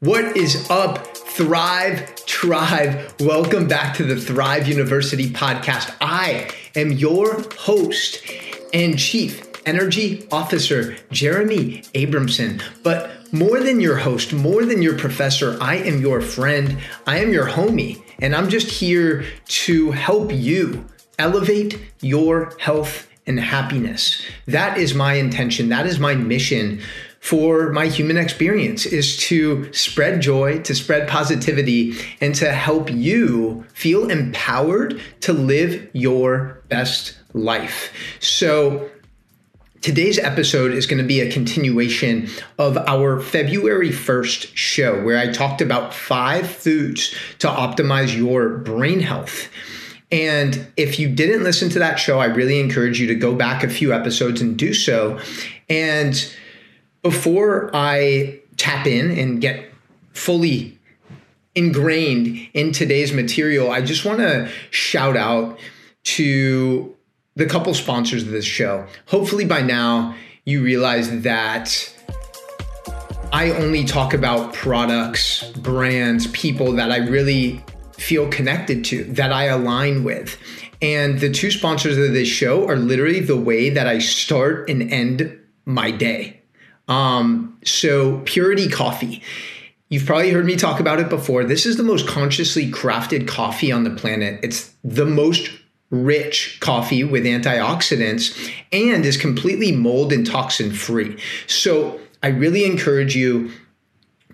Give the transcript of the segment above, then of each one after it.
What is up, Thrive Tribe? Welcome back to the Thrive University podcast. I am your host and chief energy officer, Jeremy Abramson. But more than your host, more than your professor, I am your friend, I am your homie, and I'm just here to help you elevate your health and happiness. That is my intention. That is my mission for my human experience is to spread joy, to spread positivity, and to help you feel empowered to live your best life. So, Today's episode is going to be a continuation of our February 1st show, where I talked about five foods to optimize your brain health. And if you didn't listen to that show, I really encourage you to go back a few episodes and do so. And before I tap in and get fully ingrained in today's material, I just want to shout out to the couple sponsors of this show. Hopefully, by now, you realize that I only talk about products, brands, people that I really feel connected to, that I align with. And the two sponsors of this show are literally the way that I start and end my day. Um, so, Purity Coffee. You've probably heard me talk about it before. This is the most consciously crafted coffee on the planet. It's the most rich coffee with antioxidants and is completely mold and toxin free. So, I really encourage you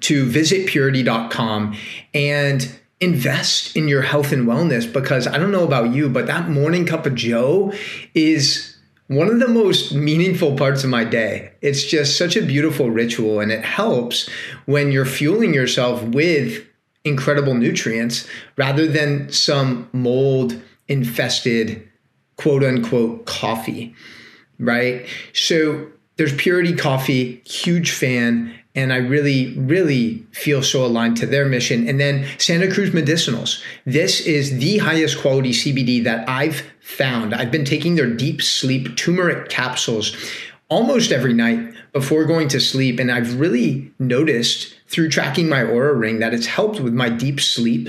to visit purity.com and invest in your health and wellness because I don't know about you, but that morning cup of Joe is one of the most meaningful parts of my day. It's just such a beautiful ritual, and it helps when you're fueling yourself with incredible nutrients rather than some mold infested quote unquote coffee, right? So there's Purity Coffee, huge fan and I really, really feel so aligned to their mission. And then Santa Cruz Medicinals. This is the highest quality CBD that I've found. I've been taking their deep sleep turmeric capsules almost every night before going to sleep. And I've really noticed through tracking my Oura ring that it's helped with my deep sleep.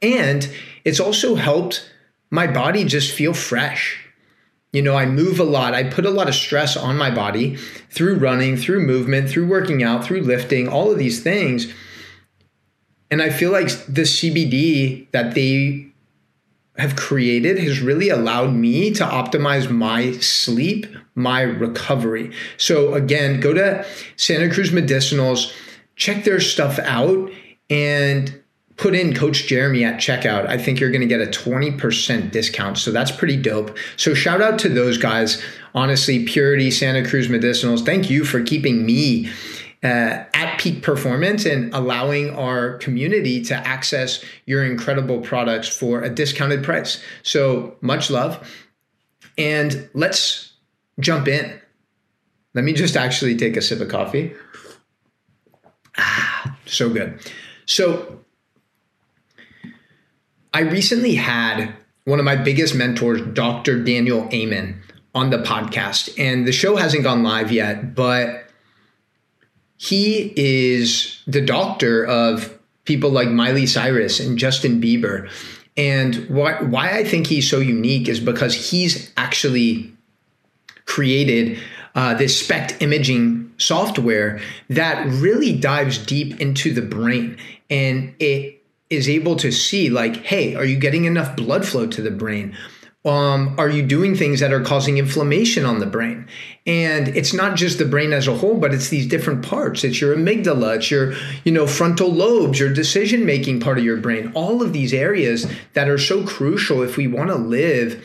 And it's also helped my body just feel fresh. You know, I move a lot. I put a lot of stress on my body through running, through movement, through working out, through lifting, all of these things. And I feel like the CBD that they have created has really allowed me to optimize my sleep, my recovery. So, again, go to Santa Cruz Medicinals, check their stuff out, and put in Coach Jeremy at checkout, I think you're going to get a 20% discount. So that's pretty dope. So shout out to those guys. Honestly, Purity, Santa Cruz Medicinals, thank you for keeping me uh, at peak performance and allowing our community to access your incredible products for a discounted price. So much love. And let's jump in. Let me just actually take a sip of coffee. Ah, so good. So, I recently had one of my biggest mentors, Dr. Daniel Amen, on the podcast, and the show hasn't gone live yet, but he is the doctor of people like Miley Cyrus and Justin Bieber. And why, why I think he's so unique is because he's actually created uh, this SPECT imaging software that really dives deep into the brain and it is able to see like hey are you getting enough blood flow to the brain um, are you doing things that are causing inflammation on the brain? And it's not just the brain as a whole but it's these different parts. It's your amygdala it's your you know frontal lobes your decision making part of your brain. All of these areas that are so crucial if we want to live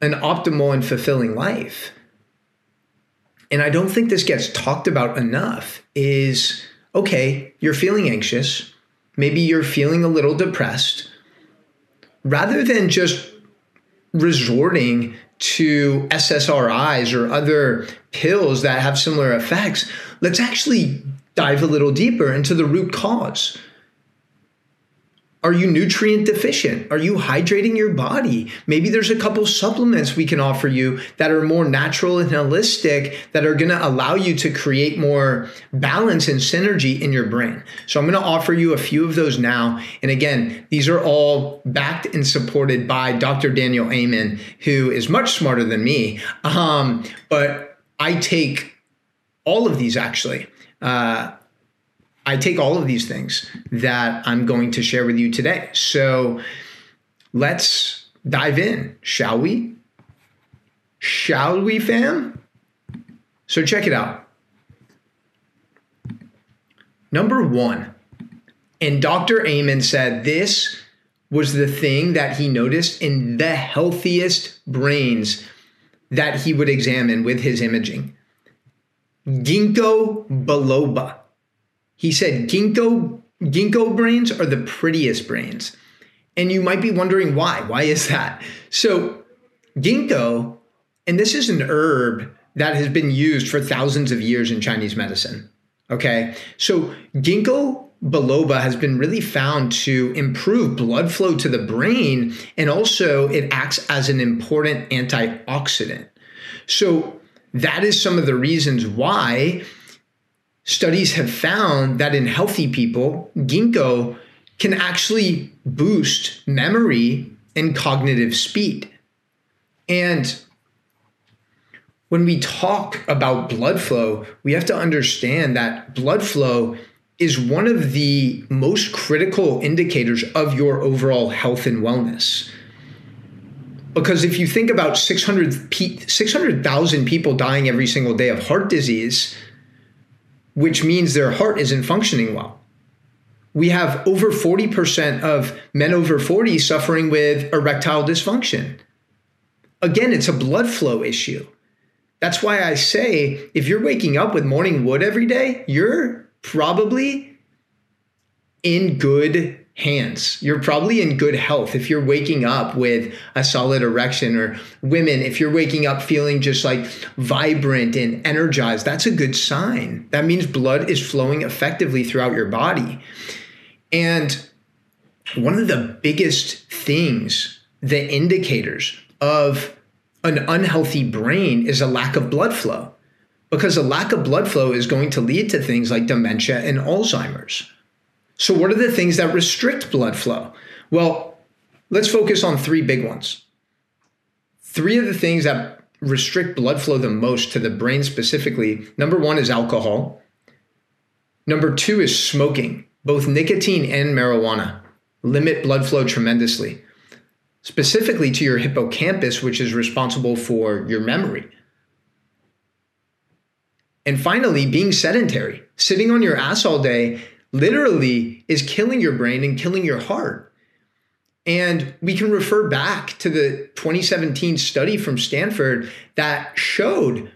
an optimal and fulfilling life. And i don't think this gets talked about enough is okay you're feeling anxious. Maybe you're feeling a little depressed, rather than just resorting to SSRIs or other pills that have similar effects, let's actually dive a little deeper into the root cause. Are you nutrient deficient? Are you hydrating your body? Maybe there's a couple supplements we can offer you that are more natural and holistic that are going to allow you to create more balance and synergy in your brain. So I'm going to offer you a few of those now. And again, these are all backed and supported by Dr. Daniel Amen, who is much smarter than me. Um, but I take all of these actually. Uh, I take all of these things that I'm going to share with you today. So let's dive in, shall we? Shall we, fam? So check it out. Number one, and Dr. Amen said this was the thing that he noticed in the healthiest brains that he would examine with his imaging. Ginkgo biloba he said ginkgo ginkgo brains are the prettiest brains. And you might be wondering why. Why is that? So, ginkgo, and this is an herb that has been used for thousands of years in Chinese medicine. Okay. So, ginkgo biloba has been really found to improve blood flow to the brain and also it acts as an important antioxidant. So, that is some of the reasons why studies have found that in healthy people, ginkgo can actually boost memory and cognitive speed. And when we talk about blood flow, we have to understand that blood flow is one of the most critical indicators of your overall health and wellness. Because if you think about 600,000 600, people dying every single day of heart disease, which means their heart isn't functioning well. We have over 40% of men over 40 suffering with erectile dysfunction. Again, it's a blood flow issue. That's why I say if you're waking up with morning wood every day, you're probably in good hands. You're probably in good health if you're waking up with a solid erection, or women, if you're waking up feeling just like vibrant and energized, that's a good sign. That means blood is flowing effectively throughout your body. And one of the biggest things, the indicators of an unhealthy brain is a lack of blood flow. Because a lack of blood flow is going to lead to things like dementia and Alzheimer's. So, what are the things that restrict blood flow? Well, let's focus on three big ones. Three of the things that restrict blood flow the most to the brain specifically number one is alcohol, number two is smoking. Both nicotine and marijuana limit blood flow tremendously, specifically to your hippocampus, which is responsible for your memory. And finally, being sedentary, sitting on your ass all day literally is killing your brain and killing your heart. And we can refer back to the 2017 study from Stanford that showed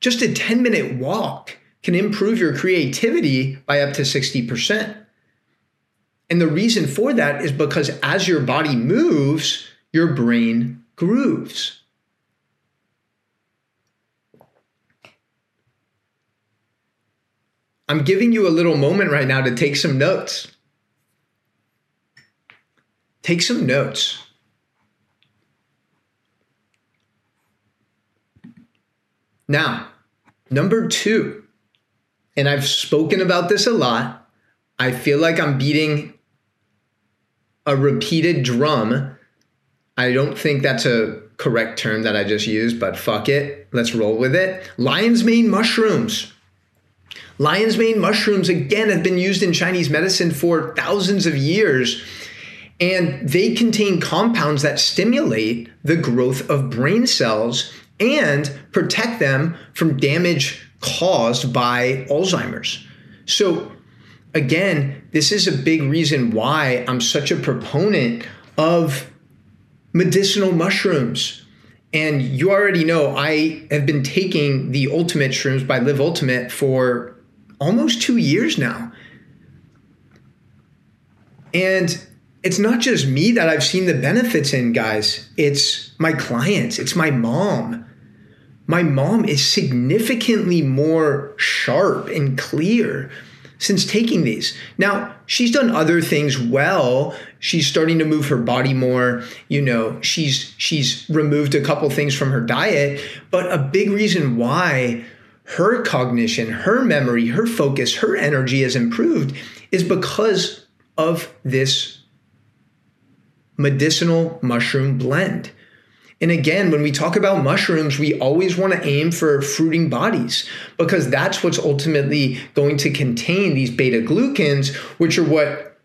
just a 10 minute walk can improve your creativity by up to 60%. And the reason for that is because as your body moves, your brain grooves. I'm giving you a little moment right now to take some notes. Take some notes. Now, number two, and I've spoken about this a lot. I feel like I'm beating a repeated drum. I don't think that's a correct term that I just used, but fuck it. Let's roll with it. Lion's mane mushrooms. Lion's mane mushrooms, again, have been used in Chinese medicine for thousands of years. And they contain compounds that stimulate the growth of brain cells and protect them from damage caused by Alzheimer's. So, again, this is a big reason why I'm such a proponent of medicinal mushrooms. And you already know I have been taking the Ultimate Shrooms by Live Ultimate for almost two years now. And it's not just me that I've seen the benefits in, guys. It's my clients, it's my mom. My mom is significantly more sharp and clear since taking these. Now, she's done other things well. She's starting to move her body more, you know, she's she's removed a couple things from her diet, but a big reason why her cognition, her memory, her focus, her energy has improved is because of this medicinal mushroom blend. And again, when we talk about mushrooms, we always want to aim for fruiting bodies because that's what's ultimately going to contain these beta glucans, which are what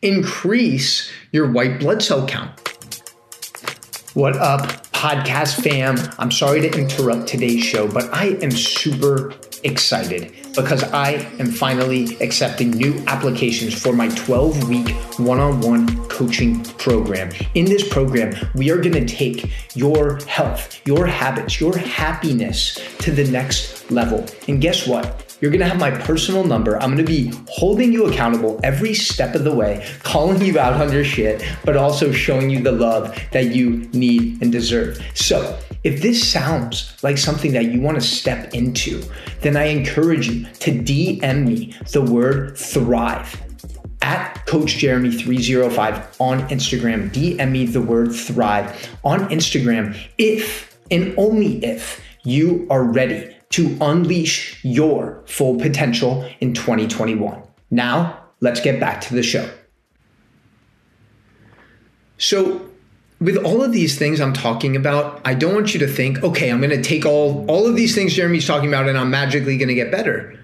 increase your white blood cell count. What up, podcast fam? I'm sorry to interrupt today's show, but I am super excited because I am finally accepting new applications for my 12 week one on one coaching program. In this program, we are going to take your health, your habits, your happiness to the next level. And guess what? You're gonna have my personal number. I'm gonna be holding you accountable every step of the way, calling you out on your shit, but also showing you the love that you need and deserve. So, if this sounds like something that you wanna step into, then I encourage you to DM me the word thrive at Coach Jeremy 305 on Instagram. DM me the word thrive on Instagram if and only if you are ready to unleash your full potential in 2021. Now, let's get back to the show. So, with all of these things I'm talking about, I don't want you to think, okay, I'm going to take all all of these things Jeremy's talking about and I'm magically going to get better.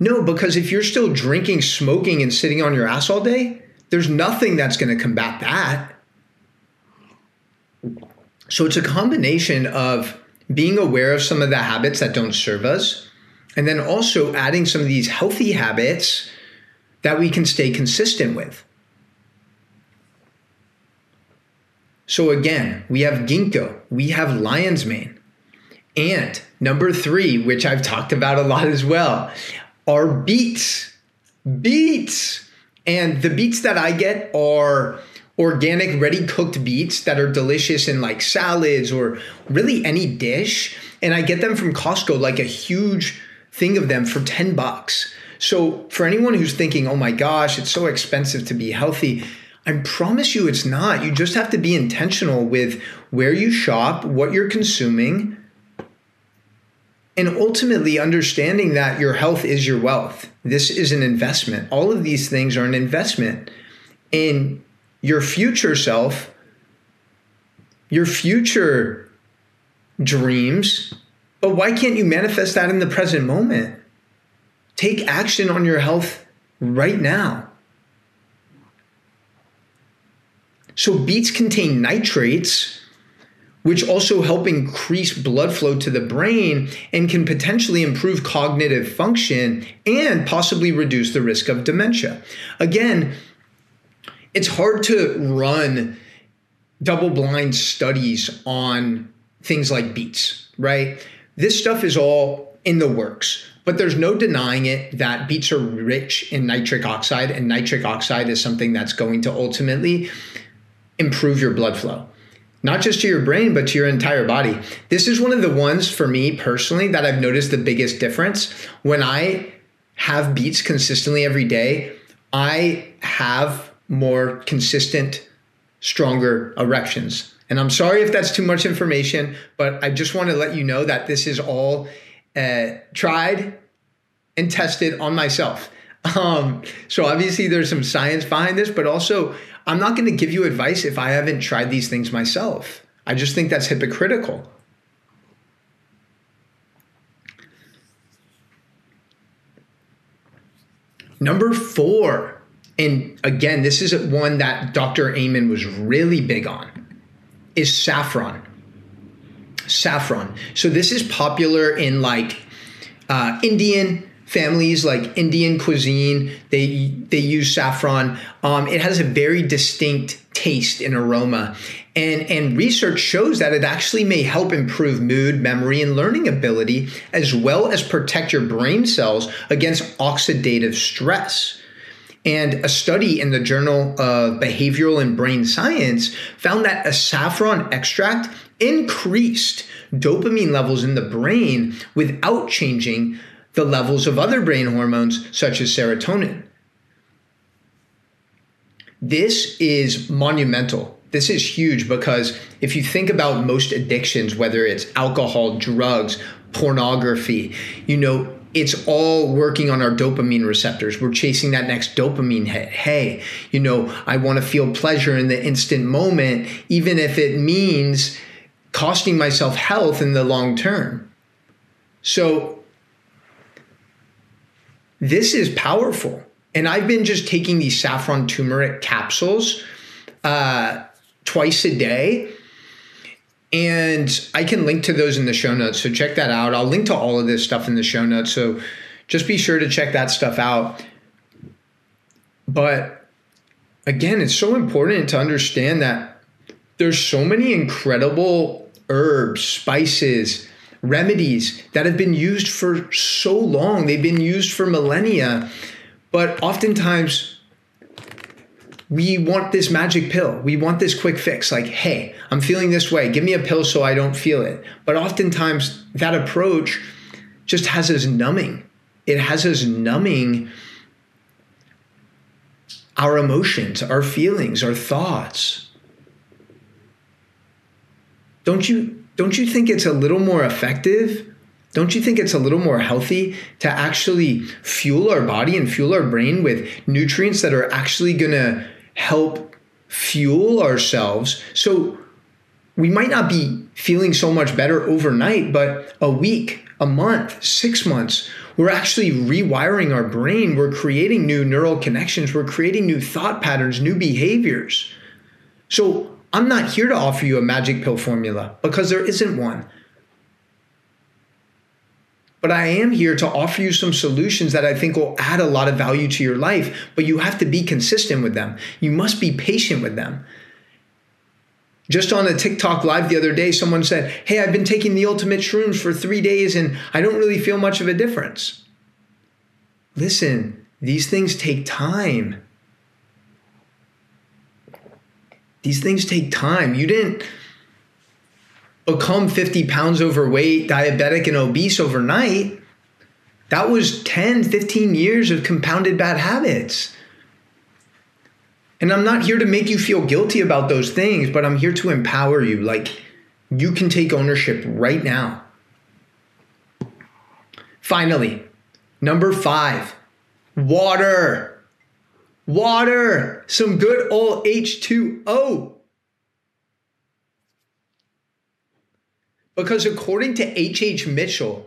No, because if you're still drinking, smoking and sitting on your ass all day, there's nothing that's going to combat that. So it's a combination of being aware of some of the habits that don't serve us, and then also adding some of these healthy habits that we can stay consistent with. So again, we have ginkgo, we have lion's mane. And number three, which I've talked about a lot as well, are beets. Beets. And the beets that I get are organic, ready cooked beets that are delicious in like salads or really any dish. And I get them from Costco, like a huge thing of them for 10 bucks. So for anyone who's thinking, oh my gosh, it's so expensive to be healthy, I promise you it's not. You just have to be intentional with where you shop, what you're consuming, and ultimately understanding that your health is your wealth. This is an investment. All of these things are an investment in your future self, your future dreams. But why can't you manifest that in the present moment? Take action on your health right now. So, beets contain nitrates, which also help increase blood flow to the brain and can potentially improve cognitive function and possibly reduce the risk of dementia. Again, it's hard to run double blind studies on things like beets, right? This stuff is all in the works, but there's no denying it that beets are rich in nitric oxide, and nitric oxide is something that's going to ultimately improve your blood flow. Not just to your brain, but to your entire body. This is one of the ones for me personally that I've noticed the biggest difference. When I have beets consistently every day, I have more consistent, stronger erections. And I'm sorry if that's too much information, but I just want to let you know that this is all uh, tried and tested on myself. Um, so obviously there's some science behind this, but also I'm not going to give you advice if I haven't tried these things myself. I just think that's hypocritical. Number four, and again, this is one that Dr. Amen was really big on, is saffron. Saffron. So this is popular in like uh, Indian families like Indian cuisine. They they use saffron. Um, it has a very distinct taste and aroma, and and research shows that it actually may help improve mood, memory, and learning ability, as well as protect your brain cells against oxidative stress. And a study in the Journal of Behavioral and Brain Science found that a saffron extract increased dopamine levels in the brain without changing the levels of other brain hormones, such as serotonin. This is monumental. This is huge because if you think about most addictions, whether it's alcohol, drugs, pornography, you know, it's all working on our dopamine receptors. We're chasing that next dopamine hit. Hey, you know, I want to feel pleasure in the instant moment, even if it means costing myself health in the long term. So, this is powerful. And I've been just taking these saffron turmeric capsules uh, twice a day. And I can link to those in the show notes. So check that out. I'll link to all of this stuff in the show notes. So just be sure to check that stuff out. But again, it's so important to understand that there's so many incredible herbs, spices, remedies that have been used for so long. They've been used for millennia. But oftentimes we want this magic pill. We want this quick fix. Like, hey, I'm feeling this way. Give me a pill so I don't feel it. But oftentimes that approach just has us numbing. It has us numbing our emotions, our feelings, our thoughts. Don't you don't you think it's a little more effective? Don't you think it's a little more healthy to actually fuel our body and fuel our brain with nutrients that are actually going to help fuel ourselves. So we might not be feeling so much better overnight, but a week, a month, six months, we're actually rewiring our brain. We're creating new neural connections. We're creating new thought patterns, new behaviors. So I'm not here to offer you a magic pill formula because there isn't one. But I am here to offer you some solutions that I think will add a lot of value to your life, but you have to be consistent with them. You must be patient with them. Just on a TikTok live the other day, someone said, Hey, I've been taking the ultimate shrooms for three days and I don't really feel much of a difference. Listen, these things take time. These things take time. You didn't become 50 pounds overweight, diabetic, and obese overnight. That was 10, 15 years of compounded bad habits. And I'm not here to make you feel guilty about those things, but I'm here to empower you. Like, you can take ownership right now. Finally, number five, water. Water. Some good old H2O. Because according to H.H. Mitchell,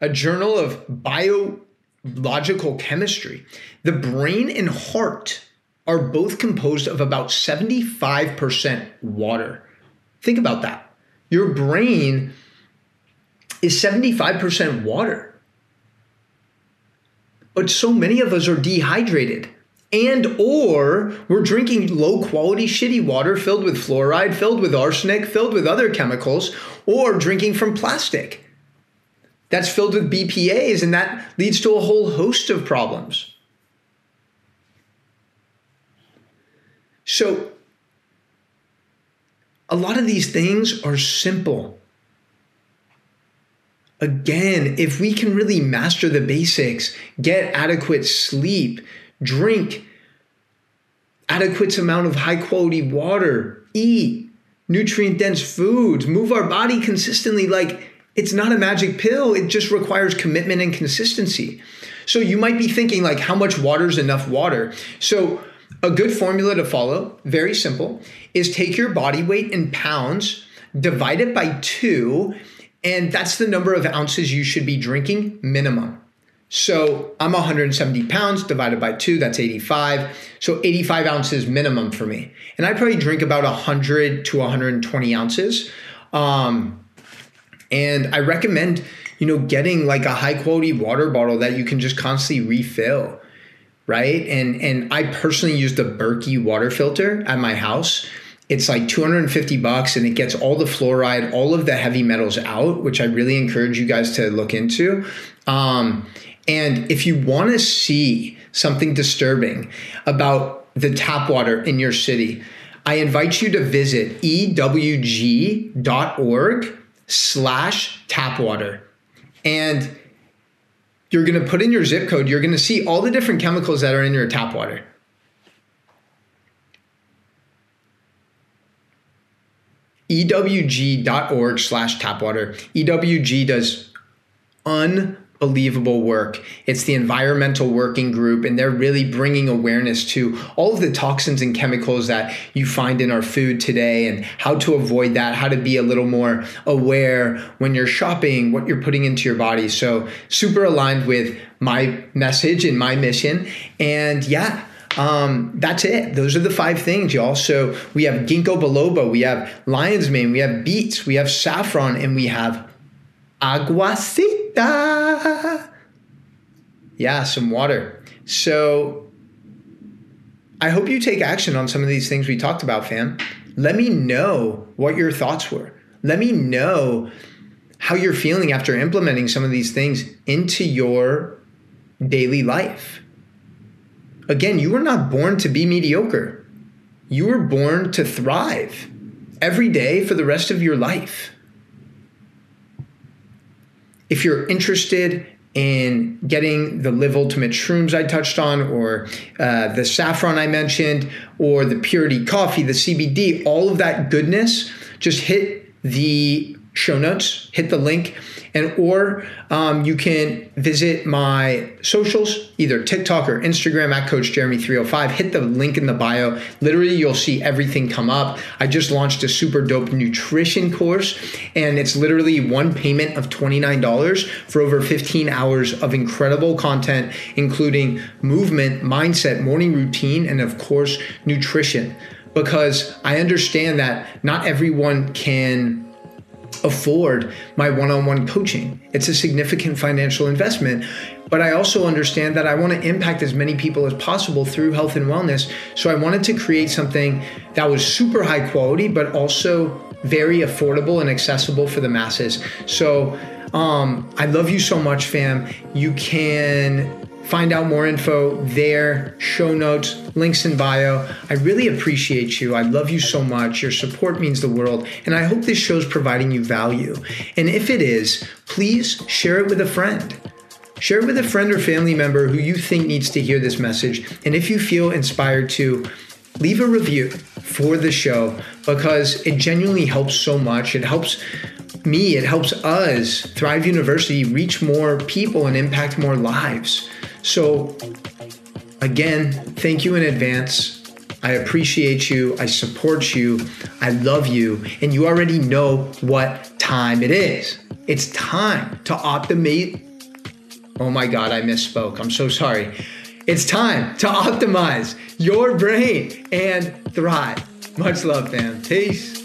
a journal of biological chemistry, the brain and heart are both composed of about 75% water. Think about that. Your brain is 75% water. But so many of us are dehydrated and or we're drinking low quality shitty water filled with fluoride filled with arsenic filled with other chemicals or drinking from plastic that's filled with bpas and that leads to a whole host of problems. So a lot of these things are simple. Again if we can really master the basics get adequate sleep drink adequate amount of high quality water, eat nutrient dense foods, move our body consistently. Like it's not a magic pill, it just requires commitment and consistency. So you might be thinking, like, how much water is enough water? So a good formula to follow, very simple, is take your body weight in pounds, divide it by two, and that's the number of ounces you should be drinking minimum. So I'm 170 pounds divided by two, that's 85. So 85 ounces minimum for me. And I probably drink about 100 to 120 ounces. Um, and I recommend, you know, getting like a high quality water bottle that you can just constantly refill. Right. And and I personally use the Berkey water filter at my house. It's like 250 bucks and it gets all the fluoride, all of the heavy metals out, which I really encourage you guys to look into. Um, and if you want to see something disturbing about the tap water in your city, I invite you to visit ewg.org slash tapwater. And you're going to put in your zip code, you're going to see all the different chemicals that are in your tap water. ewg.org slash tapwater. EWG does unbelievable work. It's the environmental working group, and they're really bringing awareness to all of the toxins and chemicals that you find in our food today and how to avoid that, how to be a little more aware when you're shopping, what you're putting into your body. So, super aligned with my message and my mission. And yeah, um, that's it. Those are the five things, y'all. So we have ginkgo biloba, we have lion's mane, we have beets, we have saffron, and we have aguacita. Yeah, some water. So I hope you take action on some of these things we talked about, fam. Let me know what your thoughts were. Let me know how you're feeling after implementing some of these things into your daily life. Again, you were not born to be mediocre. You were born to thrive every day for the rest of your life. If you're interested in getting the Live Ultimate shrooms I touched on, or uh, the saffron I mentioned, or the purity coffee, the CBD, all of that goodness, just hit the show notes, hit the link and or um, you can visit my socials, either TikTok or Instagram at Coach Jeremy 305. Hit the link in the bio. Literally, you'll see everything come up. I just launched a super dope nutrition course, and it's literally one payment of $29 for over 15 hours of incredible content, including movement, mindset, morning routine, and of course, nutrition. Because I understand that not everyone can afford my one on one coaching. It's a significant financial investment. But I also understand that I want to impact as many people as possible through health and wellness. So I wanted to create something that was super high quality, but also very affordable and accessible for the masses. So um, I love you so much, fam. You can Find out more info there, show notes, links in bio. I really appreciate you. I love you so much. Your support means the world. And I hope this show's providing you value. And if it is, please share it with a friend. Share it with a friend or family member who you think needs to hear this message. And if you feel inspired to, leave a review for the show because it genuinely helps so much. It helps me, it helps us, Thrive University, reach more people and impact more lives. So, again, thank you in advance. I appreciate you. I support you. I love you. And you already know what time it is. It's time to optimize. Oh my God, I misspoke. I'm so sorry. It's time to optimize your brain and thrive. Much love, fam. Peace.